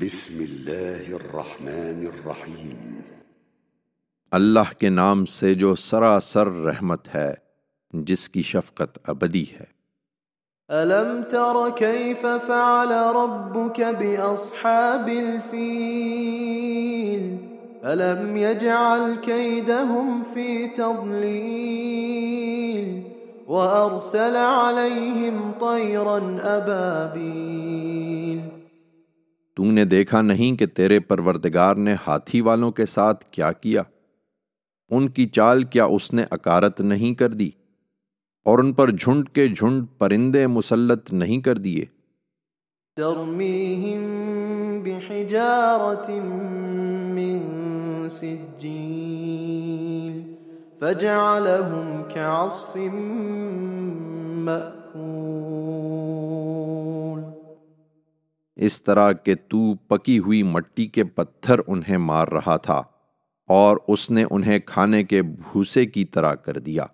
بسم اللہ الرحمن الرحیم۔ اللہ کے نام سے جو سراسر رحمت ہے جس کی شفقت ابدی ہے۔ ألم تر كيف فعل ربك بأصحاب الفيل ألم يجعل كيدهم في تضليل وأرسل عليهم طيرا أبابيل تو نے دیکھا نہیں کہ تیرے پروردگار نے ہاتھی والوں کے ساتھ کیا کیا؟ ان کی چال کیا اس نے اکارت نہیں کر دی؟ اور ان پر جھنڈ کے جھنڈ پرندے مسلط نہیں کر دیے۔ ترميهم بحجارة من سجيل، فجعلهم كعصف مأكول۔ اس طرح کہ تو پکی ہوئی مٹی کے پتھر انہیں مار رہا تھا اور اس نے انہیں کھانے کے بھوسے کی طرح کر دیا۔